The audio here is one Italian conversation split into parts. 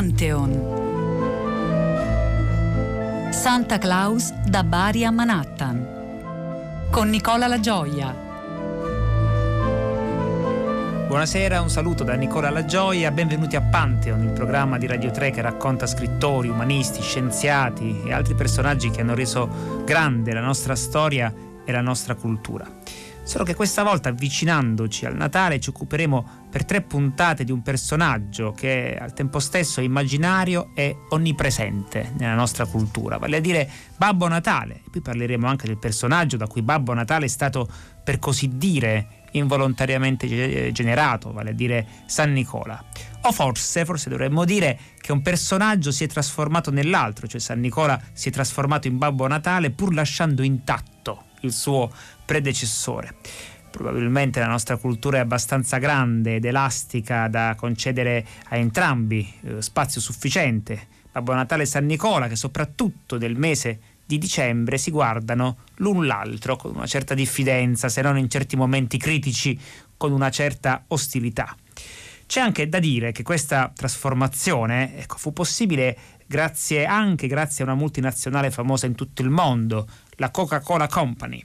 Pantheon. Santa Claus da Bari a Manhattan. Con Nicola La Gioia. Buonasera, un saluto da Nicola La Gioia, benvenuti a Pantheon, il programma di Radio 3 che racconta scrittori, umanisti, scienziati e altri personaggi che hanno reso grande la nostra storia e la nostra cultura. Solo che questa volta, avvicinandoci al Natale, ci occuperemo per tre puntate di un personaggio che al tempo stesso è immaginario e onnipresente nella nostra cultura, vale a dire Babbo Natale. E poi parleremo anche del personaggio da cui Babbo Natale è stato, per così dire, involontariamente generato, vale a dire San Nicola. O forse, forse dovremmo dire che un personaggio si è trasformato nell'altro, cioè San Nicola si è trasformato in Babbo Natale pur lasciando intatto il suo predecessore. Probabilmente la nostra cultura è abbastanza grande ed elastica da concedere a entrambi eh, spazio sufficiente. Babbo Natale e San Nicola, che soprattutto del mese di dicembre si guardano l'un l'altro con una certa diffidenza, se non in certi momenti critici con una certa ostilità. C'è anche da dire che questa trasformazione ecco, fu possibile grazie, anche grazie a una multinazionale famosa in tutto il mondo, la Coca-Cola Company.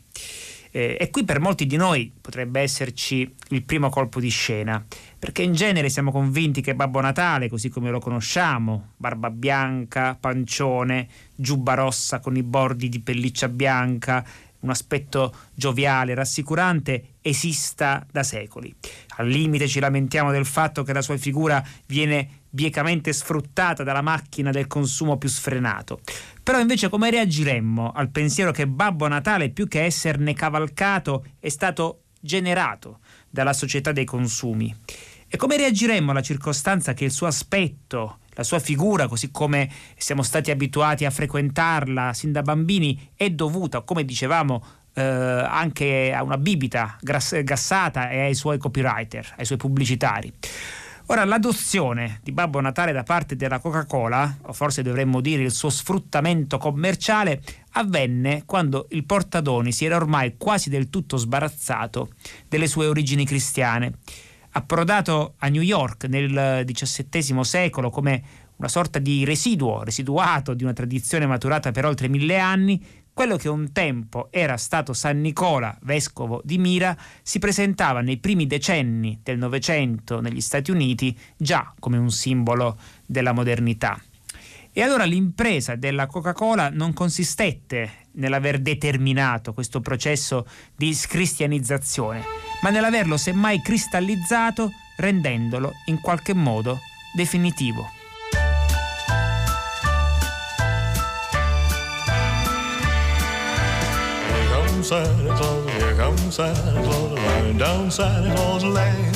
Eh, e qui per molti di noi potrebbe esserci il primo colpo di scena, perché in genere siamo convinti che Babbo Natale, così come lo conosciamo, barba bianca, pancione, giubba rossa con i bordi di pelliccia bianca, un aspetto gioviale, rassicurante, esista da secoli. Al limite ci lamentiamo del fatto che la sua figura viene biecamente sfruttata dalla macchina del consumo più sfrenato. Però invece come reagiremmo al pensiero che Babbo Natale, più che esserne cavalcato, è stato generato dalla società dei consumi? E come reagiremmo alla circostanza che il suo aspetto, la sua figura, così come siamo stati abituati a frequentarla sin da bambini, è dovuta, come dicevamo, eh, anche a una bibita gassata e ai suoi copywriter, ai suoi pubblicitari. Ora, l'adozione di Babbo Natale da parte della Coca-Cola, o forse dovremmo dire il suo sfruttamento commerciale, avvenne quando il Portadoni si era ormai quasi del tutto sbarazzato delle sue origini cristiane. Approdato a New York nel XVII secolo come una sorta di residuo, residuato di una tradizione maturata per oltre mille anni, quello che un tempo era stato San Nicola, vescovo di Mira, si presentava nei primi decenni del Novecento negli Stati Uniti già come un simbolo della modernità. E allora l'impresa della Coca-Cola non consistette nell'aver determinato questo processo di scristianizzazione, ma nell'averlo semmai cristallizzato rendendolo in qualche modo definitivo. Santa Claus, here comes Santa Claus, riding down Santa Claus Lane.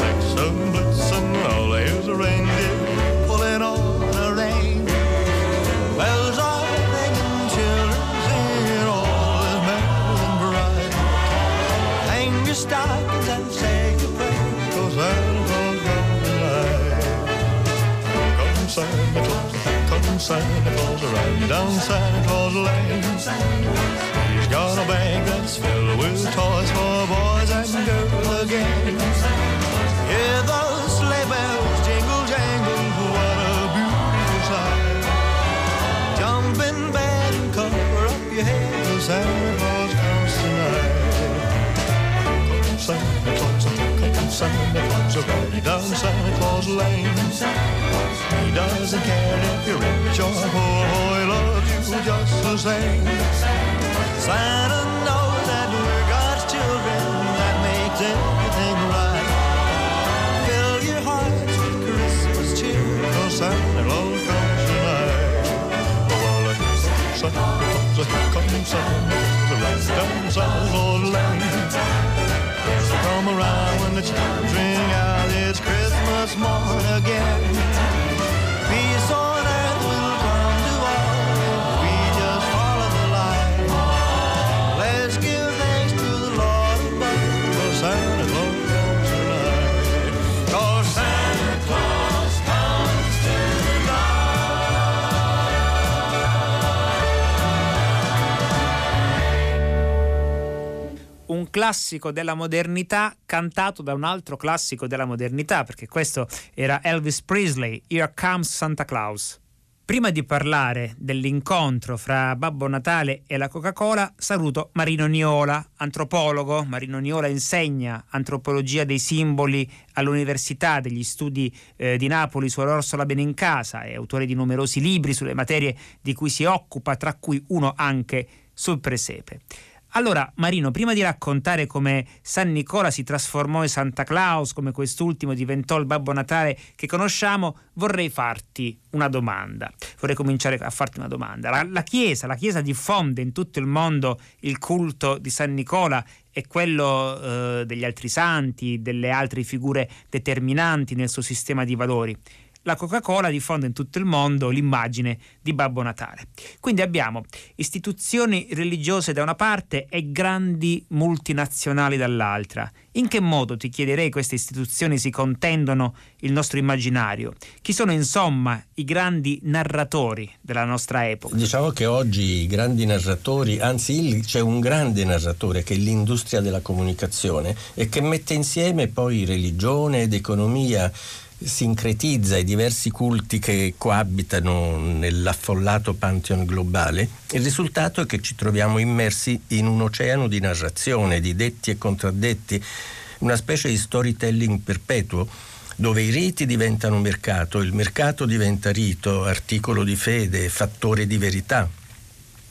Blitzen, blitzen, all there's a reindeer pulling on a rein. Bells are ringing, children singing, all is merry and bright. Hang your stockings and say your prayers, 'cause Santa Claus comes tonight. Come Santa Claus, come Santa Claus, riding down Santa Claus Lane got a bag that's filled with toys for boys and girls again. Hear those sleigh bells jingle jangle, what a beautiful sight. Jump in bed and cover up your head, Santa Claus comes tonight. Come Santa Claus, come Santa Claus, ready down Santa Claus Lane. He doesn't care if you're rich or poor, he loves you just the same. Santa knows that we're God's children, that makes everything right. Fill your hearts with Christmas cheer, cause Santa Claus comes tonight. Oh, well, Santa Claus, come Santa Claus, come Santa Claus lane. Come around when the chimes ring out, it's Christmas morn again. Classico della modernità cantato da un altro classico della modernità, perché questo era Elvis Presley, Here Comes Santa Claus. Prima di parlare dell'incontro fra Babbo Natale e la Coca-Cola, saluto Marino Niola, antropologo. Marino Niola insegna antropologia dei simboli all'Università degli Studi eh, di Napoli su Orsola Benincasa, è autore di numerosi libri sulle materie di cui si occupa, tra cui uno anche sul presepe. Allora, Marino, prima di raccontare come San Nicola si trasformò in Santa Claus, come quest'ultimo diventò il Babbo Natale che conosciamo, vorrei farti una domanda. Vorrei cominciare a farti una domanda. La, la Chiesa, la Chiesa diffonde in tutto il mondo il culto di San Nicola e quello eh, degli altri santi, delle altre figure determinanti nel suo sistema di valori la Coca-Cola diffonde in tutto il mondo l'immagine di Babbo Natale. Quindi abbiamo istituzioni religiose da una parte e grandi multinazionali dall'altra. In che modo, ti chiederei, queste istituzioni si contendono il nostro immaginario? Chi sono insomma i grandi narratori della nostra epoca? Diciamo che oggi i grandi narratori, anzi c'è un grande narratore che è l'industria della comunicazione e che mette insieme poi religione ed economia sincretizza i diversi culti che coabitano nell'affollato pantheon globale, il risultato è che ci troviamo immersi in un oceano di narrazione, di detti e contraddetti, una specie di storytelling perpetuo dove i riti diventano mercato, il mercato diventa rito, articolo di fede, fattore di verità.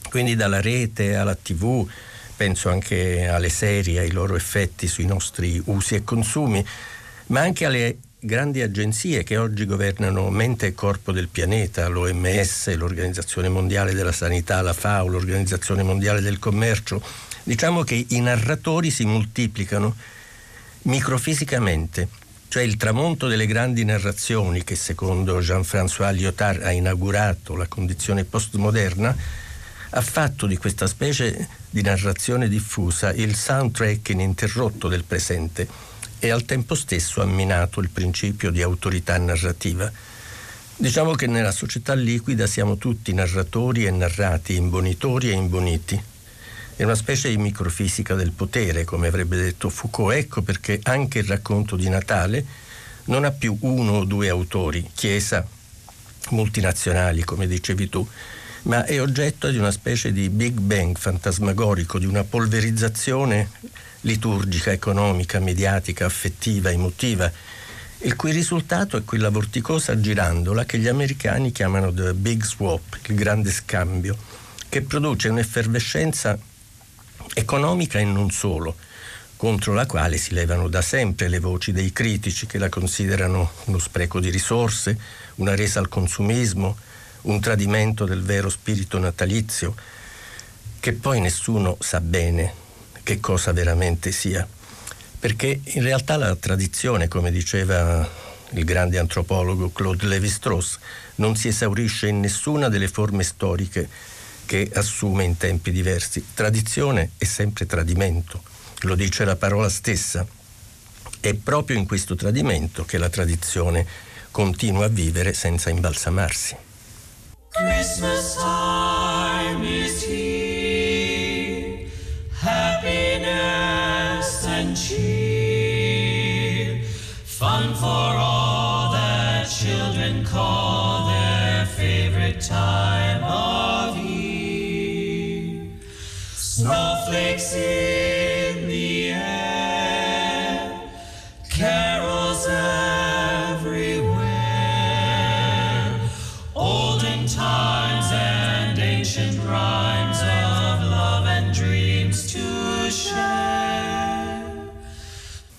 Quindi dalla rete alla tv, penso anche alle serie, ai loro effetti sui nostri usi e consumi, ma anche alle grandi agenzie che oggi governano mente e corpo del pianeta, l'OMS, l'Organizzazione Mondiale della Sanità, la FAO, l'Organizzazione Mondiale del Commercio, diciamo che i narratori si moltiplicano microfisicamente, cioè il tramonto delle grandi narrazioni che secondo Jean-François Lyotard ha inaugurato la condizione postmoderna, ha fatto di questa specie di narrazione diffusa il soundtrack ininterrotto del presente e al tempo stesso ha minato il principio di autorità narrativa. Diciamo che nella società liquida siamo tutti narratori e narrati, imbonitori e imboniti. È una specie di microfisica del potere, come avrebbe detto Foucault. Ecco perché anche il racconto di Natale non ha più uno o due autori, chiesa, multinazionali, come dicevi tu, ma è oggetto di una specie di Big Bang fantasmagorico, di una polverizzazione liturgica, economica, mediatica, affettiva, emotiva, il cui risultato è quella vorticosa girandola che gli americani chiamano the big swap, il grande scambio, che produce un'effervescenza economica e non solo, contro la quale si levano da sempre le voci dei critici che la considerano uno spreco di risorse, una resa al consumismo, un tradimento del vero spirito natalizio, che poi nessuno sa bene che cosa veramente sia. Perché in realtà la tradizione, come diceva il grande antropologo Claude Lévi-Strauss, non si esaurisce in nessuna delle forme storiche che assume in tempi diversi. Tradizione è sempre tradimento, lo dice la parola stessa. È proprio in questo tradimento che la tradizione continua a vivere senza imbalsamarsi. Christmas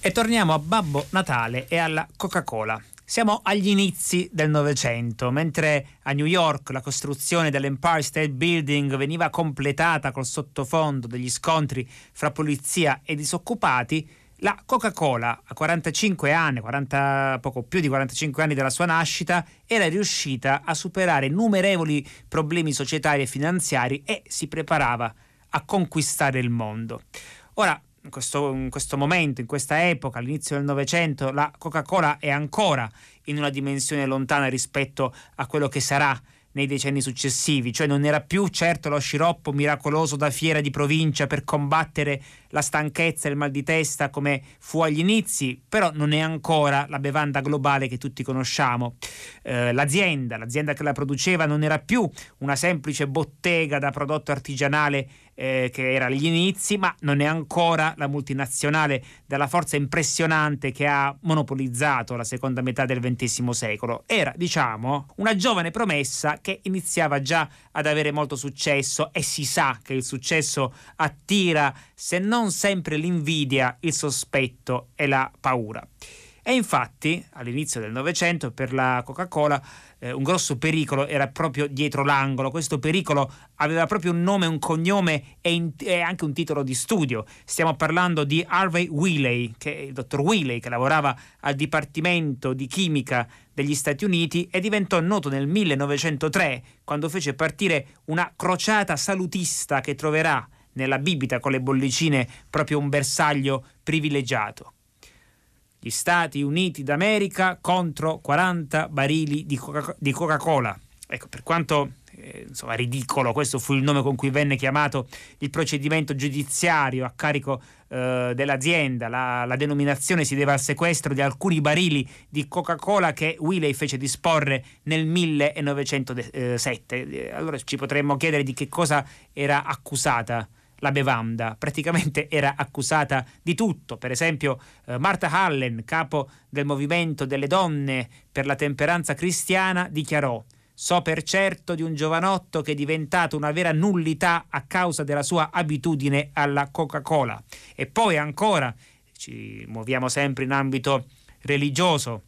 E torniamo a Babbo Natale e alla Coca-Cola. Siamo agli inizi del Novecento, mentre a New York la costruzione dell'Empire State Building veniva completata col sottofondo degli scontri fra polizia e disoccupati, la Coca-Cola, a 45 anni, 40, poco più di 45 anni dalla sua nascita, era riuscita a superare innumerevoli problemi societari e finanziari e si preparava a conquistare il mondo. Ora, in questo, in questo, momento, in questa epoca, all'inizio del Novecento, la Coca-Cola è ancora in una dimensione lontana rispetto a quello che sarà nei decenni successivi, cioè non era più certo lo sciroppo miracoloso da fiera di provincia per combattere la stanchezza e il mal di testa come fu agli inizi, però non è ancora la bevanda globale che tutti conosciamo. Eh, l'azienda, l'azienda che la produceva non era più una semplice bottega da prodotto artigianale eh, che era agli inizi, ma non è ancora la multinazionale dalla forza impressionante che ha monopolizzato la seconda metà del XX secolo. Era, diciamo, una giovane promessa che iniziava già ad avere molto successo e si sa che il successo attira, se non sempre l'invidia, il sospetto e la paura. E infatti, all'inizio del Novecento, per la Coca-Cola, eh, un grosso pericolo era proprio dietro l'angolo. Questo pericolo aveva proprio un nome, un cognome e, in, e anche un titolo di studio. Stiamo parlando di Harvey Wheeley, che è il dottor Wheeley, che lavorava al Dipartimento di Chimica degli Stati Uniti e diventò noto nel 1903 quando fece partire una crociata salutista che troverà nella bibita con le bollicine proprio un bersaglio privilegiato gli Stati Uniti d'America contro 40 barili di, Coca- di Coca-Cola. Ecco, per quanto eh, insomma, ridicolo, questo fu il nome con cui venne chiamato il procedimento giudiziario a carico eh, dell'azienda. La, la, denominazione si deve al sequestro di alcuni barili di Coca-Cola che Willey fece disporre nel 1907. Eh, allora ci potremmo chiedere di che cosa era accusata la bevanda. Praticamente era accusata di tutto. Per esempio, eh, Martha Allen, capo del movimento delle donne per la temperanza cristiana, dichiarò So per certo di un giovanotto che è diventato una vera nullità a causa della sua abitudine alla Coca-Cola. E poi ancora, ci muoviamo sempre in ambito religioso,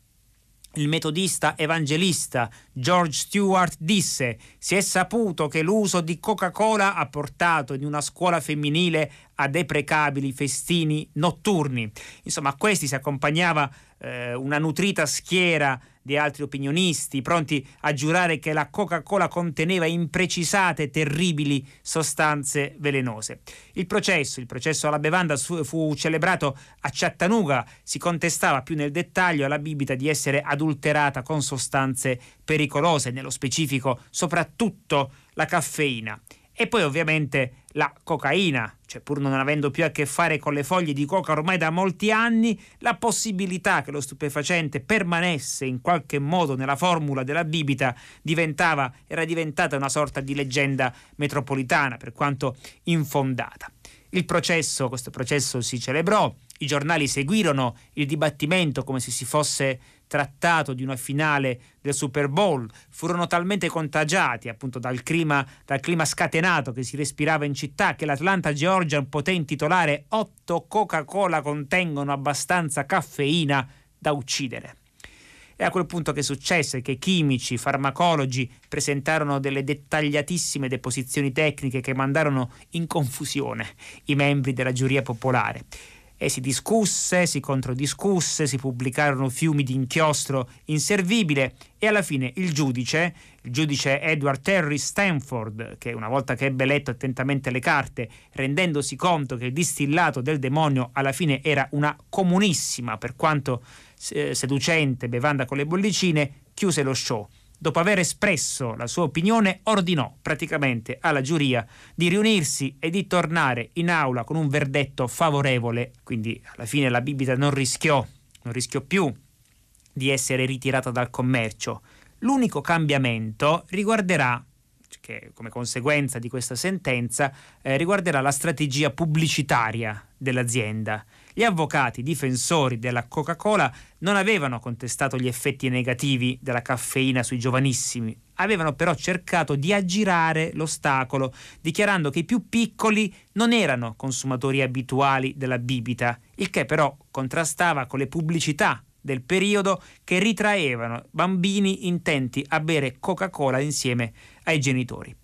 il metodista evangelista George Stewart disse si è saputo che l'uso di Coca-Cola ha portato in una scuola femminile a deprecabili festini notturni. Insomma, a questi si accompagnava eh, una nutrita schiera di altri opinionisti, pronti a giurare che la Coca-Cola conteneva imprecisate terribili sostanze velenose. Il processo, il processo alla bevanda fu celebrato a Chattanooga, si contestava più nel dettaglio alla bibita di essere adulterata con sostanze pericolose, nello specifico soprattutto la caffeina. E poi ovviamente la cocaina, cioè pur non avendo più a che fare con le foglie di coca ormai da molti anni, la possibilità che lo stupefacente permanesse in qualche modo nella formula della bibita diventava, era diventata una sorta di leggenda metropolitana, per quanto infondata. Il processo, questo processo si celebrò, i giornali seguirono il dibattimento come se si fosse trattato di una finale del Super Bowl, furono talmente contagiati appunto dal clima, dal clima scatenato che si respirava in città che l'Atlanta Georgia poté intitolare 8 Coca-Cola contengono abbastanza caffeina da uccidere. È a quel punto che successe che chimici, farmacologi presentarono delle dettagliatissime deposizioni tecniche che mandarono in confusione i membri della giuria popolare e si discusse, si controdiscusse, si pubblicarono fiumi di inchiostro inservibile e alla fine il giudice, il giudice Edward Terry Stanford, che una volta che ebbe letto attentamente le carte, rendendosi conto che il distillato del demonio alla fine era una comunissima, per quanto eh, seducente bevanda con le bollicine, chiuse lo show dopo aver espresso la sua opinione, ordinò praticamente alla giuria di riunirsi e di tornare in aula con un verdetto favorevole. Quindi alla fine la bibita non rischiò, non rischiò più di essere ritirata dal commercio. L'unico cambiamento riguarderà che come conseguenza di questa sentenza eh, riguarderà la strategia pubblicitaria dell'azienda. Gli avvocati difensori della Coca-Cola non avevano contestato gli effetti negativi della caffeina sui giovanissimi, avevano però cercato di aggirare l'ostacolo, dichiarando che i più piccoli non erano consumatori abituali della bibita, il che però contrastava con le pubblicità del periodo che ritraevano bambini intenti a bere Coca-Cola insieme ai genitori.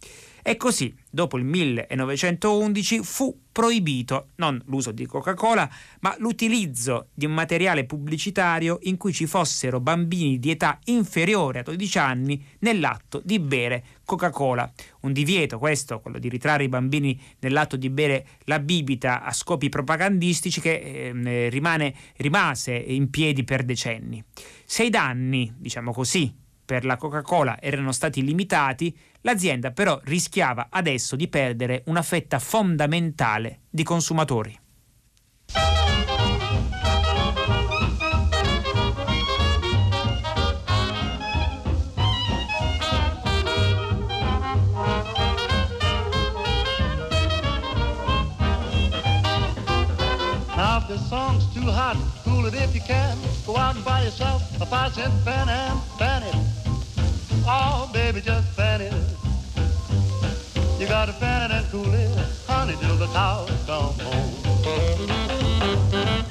E così, dopo il 1911, fu proibito non l'uso di Coca-Cola, ma l'utilizzo di un materiale pubblicitario in cui ci fossero bambini di età inferiore a 12 anni nell'atto di bere Coca-Cola. Un divieto questo, quello di ritrarre i bambini nell'atto di bere la bibita a scopi propagandistici che eh, rimane, rimase in piedi per decenni. Se i danni, diciamo così, per la Coca-Cola erano stati limitati, l'azienda però rischiava adesso di perdere una fetta fondamentale di consumatori. This song's too hot, cool it if you can. Go out and buy yourself a five cent fan and fan it. Oh, baby, just. You gotta fan it and cool it, honey, till the cows come home.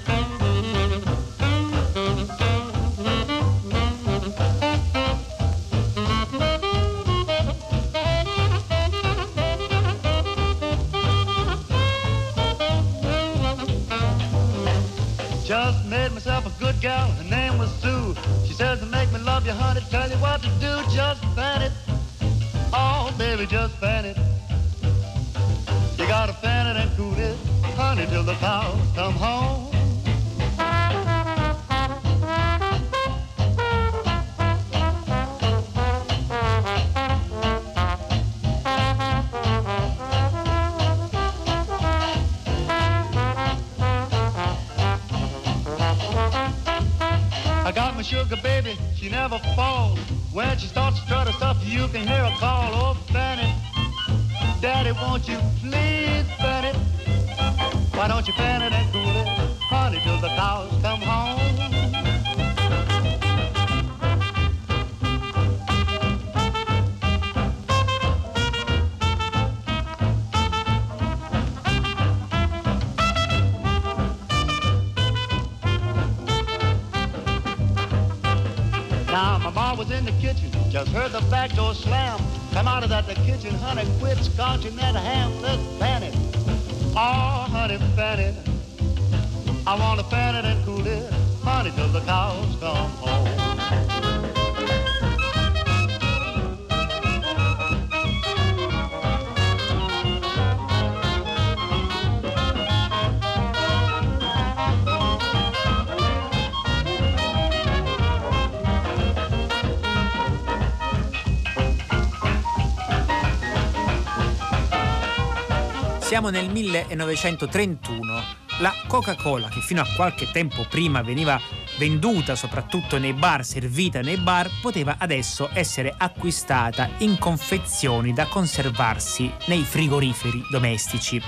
Never falls. When she starts to try to stuff you, can hear her call, oh Fanny. Daddy, won't you please fan it? Why don't you fan it and cool it, honey, till the cows come home? Out of that the kitchen, honey, quit scotching that ham. Let's fan it. Oh, honey, fan it. I wanna fan it and cool it, honey, till the cows come home. Siamo nel 1931. La Coca-Cola, che fino a qualche tempo prima veniva venduta soprattutto nei bar, servita nei bar, poteva adesso essere acquistata in confezioni da conservarsi nei frigoriferi domestici.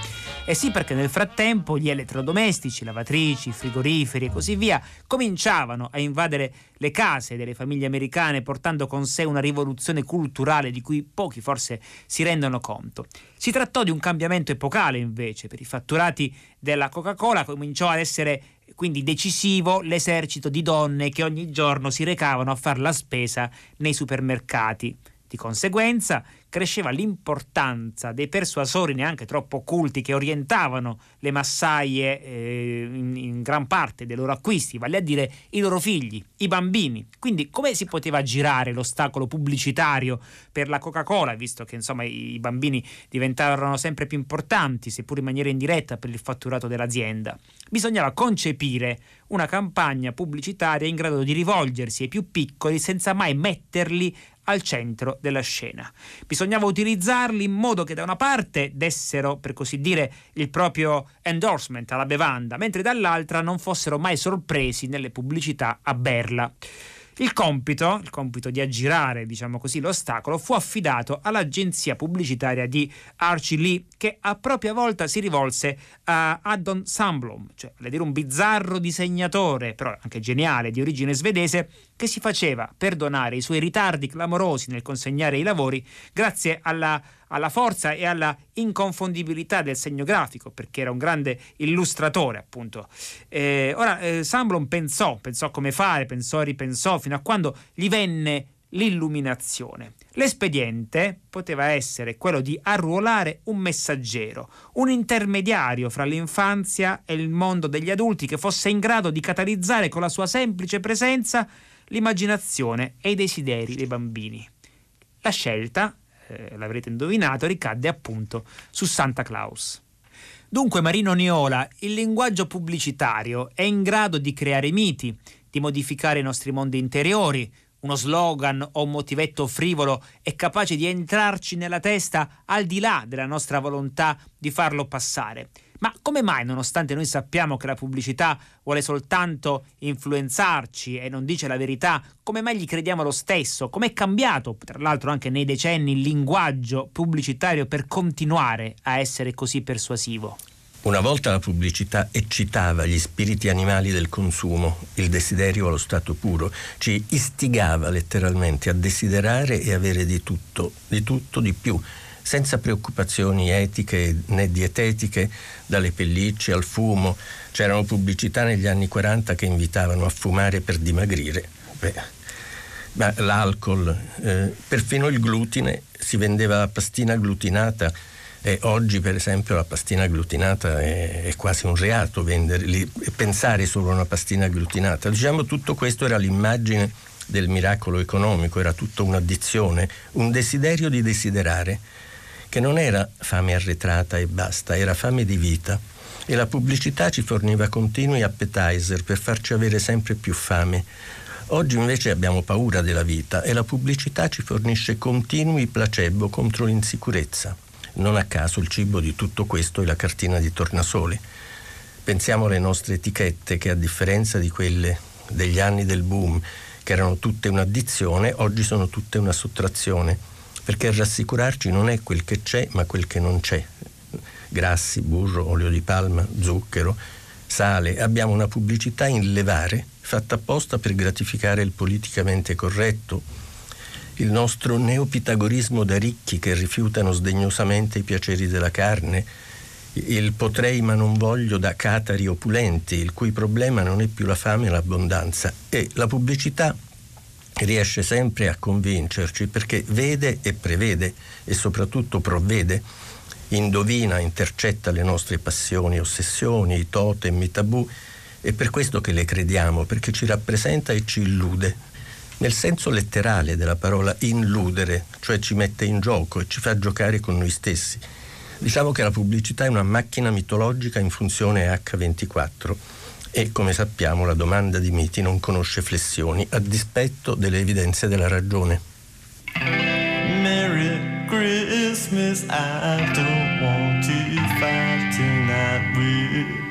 E sì, perché nel frattempo gli elettrodomestici, lavatrici, frigoriferi e così via cominciavano a invadere le case delle famiglie americane portando con sé una rivoluzione culturale di cui pochi forse si rendono conto. Si trattò di un cambiamento epocale invece, per i fatturati della Coca-Cola cominciò ad essere quindi decisivo l'esercito di donne che ogni giorno si recavano a fare la spesa nei supermercati. Di conseguenza cresceva l'importanza dei persuasori neanche troppo occulti che orientavano le massaie eh, in, in, gran parte dei loro acquisti, vale a dire i loro figli, i bambini. Quindi come si poteva girare l'ostacolo pubblicitario per la Coca-Cola, visto che insomma i, bambini diventarono sempre più importanti, seppur in maniera indiretta, per il fatturato dell'azienda? Bisognava concepire una campagna pubblicitaria in grado di rivolgersi ai più piccoli senza mai metterli al centro della scena. Bisognava utilizzarli in modo che da una parte dessero, per così dire, il proprio endorsement alla bevanda, mentre dall'altra non fossero mai sorpresi nelle pubblicità a berla. Il compito, il compito di aggirare, diciamo così, l'ostacolo fu affidato all'agenzia pubblicitaria di Archie Lee, che a propria volta si rivolse a Addon Sandblom, cioè a dire un bizzarro disegnatore, però anche geniale, di origine svedese, che si faceva perdonare i suoi ritardi clamorosi nel consegnare i lavori grazie alla alla forza e alla inconfondibilità del segno grafico, perché era un grande illustratore, appunto. Eh, ora, eh, Samblon pensò, pensò come fare, pensò e ripensò, fino a quando gli venne l'illuminazione. L'espediente poteva essere quello di arruolare un messaggero, un intermediario fra l'infanzia e il mondo degli adulti che fosse in grado di catalizzare con la sua semplice presenza l'immaginazione e i desideri dei bambini. La scelta eh, l'avrete indovinato, ricadde appunto su Santa Claus. Dunque, Marino Niola, il linguaggio pubblicitario è in grado di creare miti, di modificare i nostri mondi interiori, uno slogan o un motivetto frivolo è capace di entrarci nella testa al di là della nostra volontà di farlo passare. Ma come mai, nonostante noi sappiamo che la pubblicità vuole soltanto influenzarci e non dice la verità, come mai gli crediamo lo stesso? Com'è cambiato, tra l'altro anche nei decenni, il linguaggio pubblicitario per continuare a essere così persuasivo? Una volta la pubblicità eccitava gli spiriti animali del consumo, il desiderio allo stato puro, ci istigava letteralmente a desiderare e avere di tutto, di tutto di più, senza preoccupazioni etiche né dietetiche, dalle pellicce al fumo. C'erano pubblicità negli anni 40 che invitavano a fumare per dimagrire. Beh, l'alcol, eh, perfino il glutine, si vendeva la pastina glutinata e oggi, per esempio, la pastina glutinata è, è quasi un reato venderli, pensare solo a una pastina glutinata. Diciamo tutto questo era l'immagine del miracolo economico, era tutta un'addizione, un desiderio di desiderare, che non era fame arretrata e basta, era fame di vita. E la pubblicità ci forniva continui appetizer per farci avere sempre più fame. Oggi invece abbiamo paura della vita e la pubblicità ci fornisce continui placebo contro l'insicurezza. Non a caso il cibo di tutto questo è la cartina di tornasole. Pensiamo alle nostre etichette che a differenza di quelle degli anni del boom, che erano tutte un'addizione, oggi sono tutte una sottrazione, perché rassicurarci non è quel che c'è, ma quel che non c'è. Grassi, burro, olio di palma, zucchero, sale. Abbiamo una pubblicità in levare fatta apposta per gratificare il politicamente corretto, il nostro neopitagorismo da ricchi che rifiutano sdegnosamente i piaceri della carne, il potrei ma non voglio da catari opulenti, il cui problema non è più la fame e l'abbondanza. E la pubblicità riesce sempre a convincerci perché vede e prevede e soprattutto provvede, indovina, intercetta le nostre passioni, ossessioni, i totem, i tabù. È per questo che le crediamo, perché ci rappresenta e ci illude, nel senso letterale della parola inludere, cioè ci mette in gioco e ci fa giocare con noi stessi. Diciamo che la pubblicità è una macchina mitologica in funzione H24 e, come sappiamo, la domanda di miti non conosce flessioni, a dispetto delle evidenze della ragione. Merry Christmas, I don't want to fight tonight with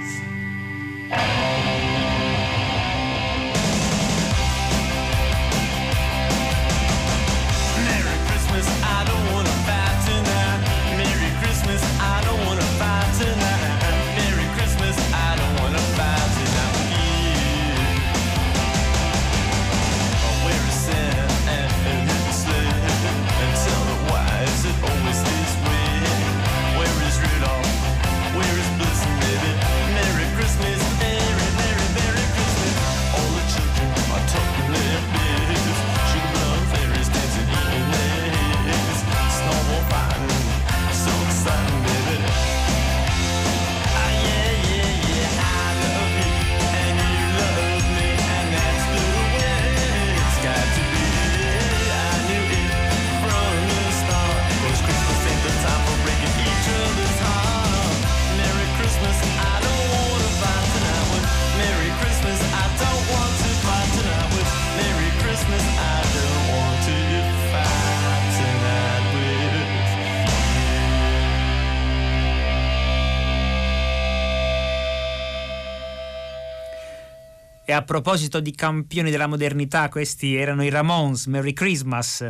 E a proposito di campioni della modernità, questi erano i Ramones, Merry Christmas.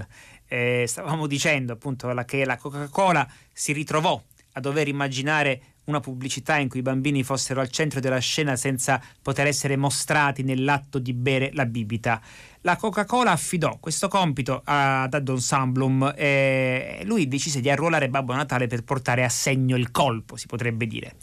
Eh, stavamo dicendo appunto che la Coca-Cola si ritrovò a dover immaginare una pubblicità in cui i bambini fossero al centro della scena senza poter essere mostrati nell'atto di bere la bibita la Coca-Cola affidò questo compito ad Addon Samblum e lui decise di arruolare Babbo Natale per portare a segno il colpo, si potrebbe dire.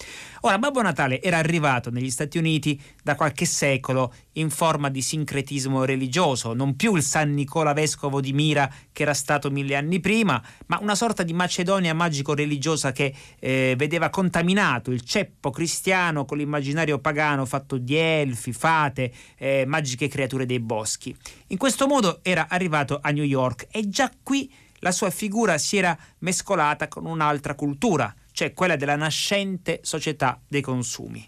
Ora, Babbo Natale era arrivato negli Stati Uniti da qualche secolo in forma di sincretismo religioso, non più il San Nicola vescovo di Mira che era stato mille anni prima, ma una sorta di Macedonia magico-religiosa che eh, vedeva contaminato il ceppo cristiano con l'immaginario pagano fatto di elfi, fate, eh, magiche creature dei boschi. In questo modo era arrivato a New York e già qui la sua figura si era mescolata con un'altra cultura, cioè quella della nascente società dei consumi.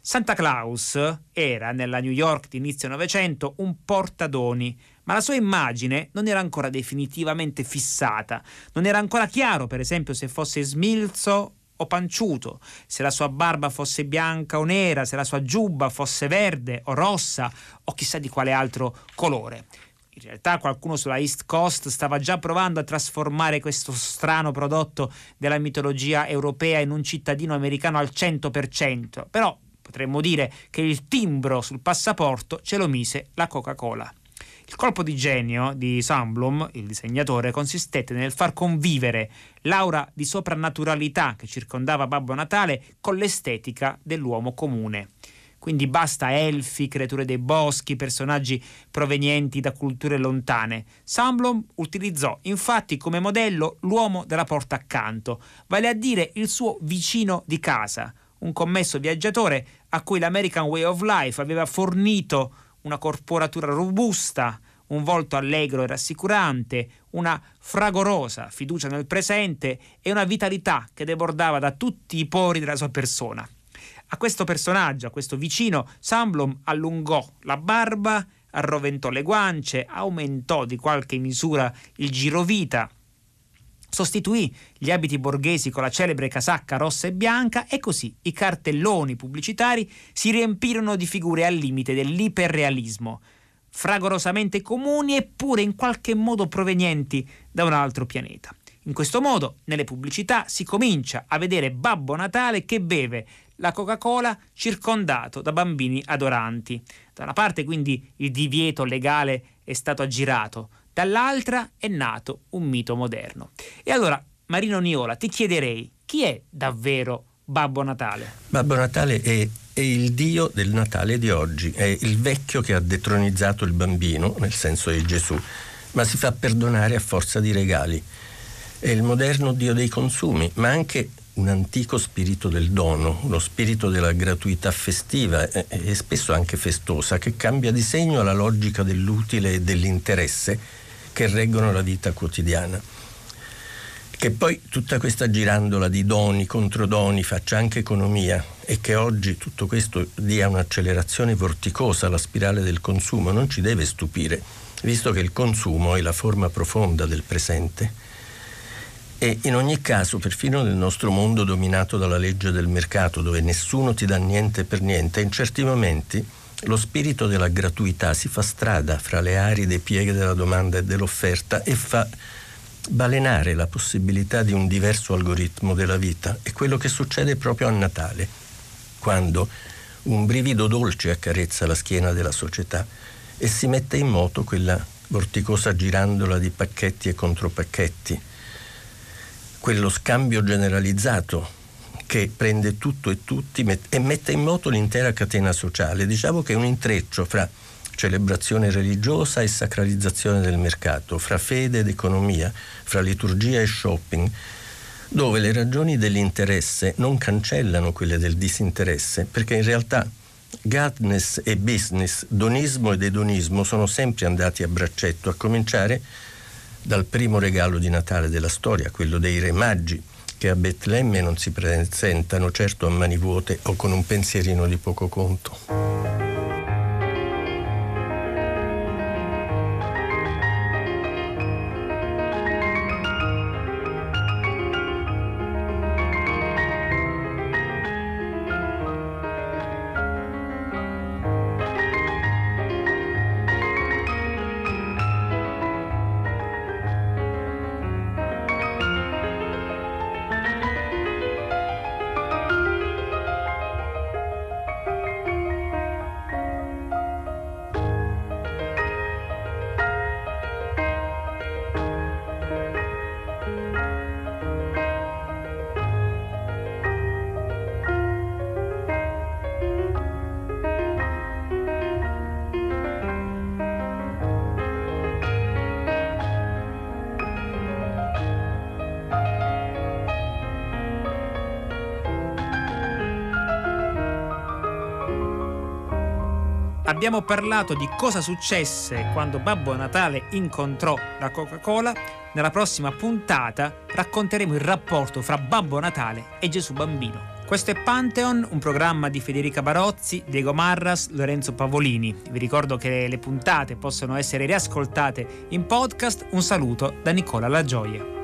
Santa Claus era nella New York di inizio Novecento un portadoni, ma la sua immagine non era ancora definitivamente fissata, non era ancora chiaro per esempio se fosse smilzo o panciuto, se la sua barba fosse bianca o nera, se la sua giubba fosse verde o rossa o chissà di quale altro colore. In realtà qualcuno sulla East Coast stava già provando a trasformare questo strano prodotto della mitologia europea in un cittadino americano al 100%, però potremmo dire che il timbro sul passaporto ce lo mise la Coca-Cola. Il colpo di genio di Sandblom, il disegnatore, consistette nel far convivere l'aura di soprannaturalità che circondava Babbo Natale con l'estetica dell'uomo comune. Quindi basta elfi, creature dei boschi, personaggi provenienti da culture lontane. Sandblom utilizzò infatti come modello l'uomo della porta accanto, vale a dire il suo vicino di casa, un commesso viaggiatore a cui l'American Way of Life aveva fornito una corporatura robusta, un volto allegro e rassicurante, una fragorosa fiducia nel presente e una vitalità che debordava da tutti i pori della sua persona. A questo personaggio, a questo vicino, Samblom allungò la barba, arroventò le guance, aumentò di qualche misura il girovita Sostituì gli abiti borghesi con la celebre casacca rossa e bianca e così i cartelloni pubblicitari si riempirono di figure al limite dell'iperrealismo, fragorosamente comuni eppure in qualche modo provenienti da un altro pianeta. In questo modo, nelle pubblicità si comincia a vedere Babbo Natale che beve la Coca-Cola circondato da bambini adoranti. Da una parte quindi il divieto legale è stato aggirato, dall'altra è nato un mito moderno. E allora, Marino Niola, ti chiederei chi è davvero Babbo Natale? Babbo Natale è, è, il dio del Natale di oggi, è il vecchio che ha detronizzato il bambino, nel senso di Gesù, ma si fa perdonare a forza di regali. È il moderno dio dei consumi, ma anche un antico spirito del dono, uno spirito della gratuità festiva e, spesso anche festosa, che cambia di segno alla logica dell'utile e dell'interesse che reggono la vita quotidiana. Che poi tutta questa girandola di doni contro doni faccia anche economia e che oggi tutto questo dia un'accelerazione vorticosa alla spirale del consumo non ci deve stupire, visto che il consumo è la forma profonda del presente. E in ogni caso, perfino nel nostro mondo dominato dalla legge del mercato, dove nessuno ti dà niente per niente, in certi momenti lo spirito della gratuità si fa strada fra le aride pieghe della domanda e dell'offerta e fa balenare la possibilità di un diverso algoritmo della vita. È quello che succede proprio a Natale, quando un brivido dolce accarezza la schiena della società e si mette in moto quella vorticosa girandola di pacchetti e contropacchetti, quello scambio generalizzato che prende tutto e tutti e mette in moto l'intera catena sociale. Diciamo che è un intreccio fra celebrazione religiosa e sacralizzazione del mercato, fra fede ed economia, fra liturgia e shopping, dove le ragioni dell'interesse non cancellano quelle del disinteresse, perché in realtà Godness e business, donismo ed edonismo sono sempre andati a braccetto, a cominciare dal primo regalo di Natale della storia, quello dei re maggi, che a Betlemme non si presentano certo a mani vuote o con un pensierino di poco conto. Abbiamo parlato di cosa successe quando Babbo Natale incontrò la Coca-Cola. Nella prossima puntata racconteremo il rapporto fra Babbo Natale e Gesù Bambino. Questo è Pantheon, un programma di Federica Barozzi, Diego Marras, Lorenzo Pavolini. Vi ricordo che le puntate possono essere riascoltate in podcast. Un saluto da Nicola La Gioia.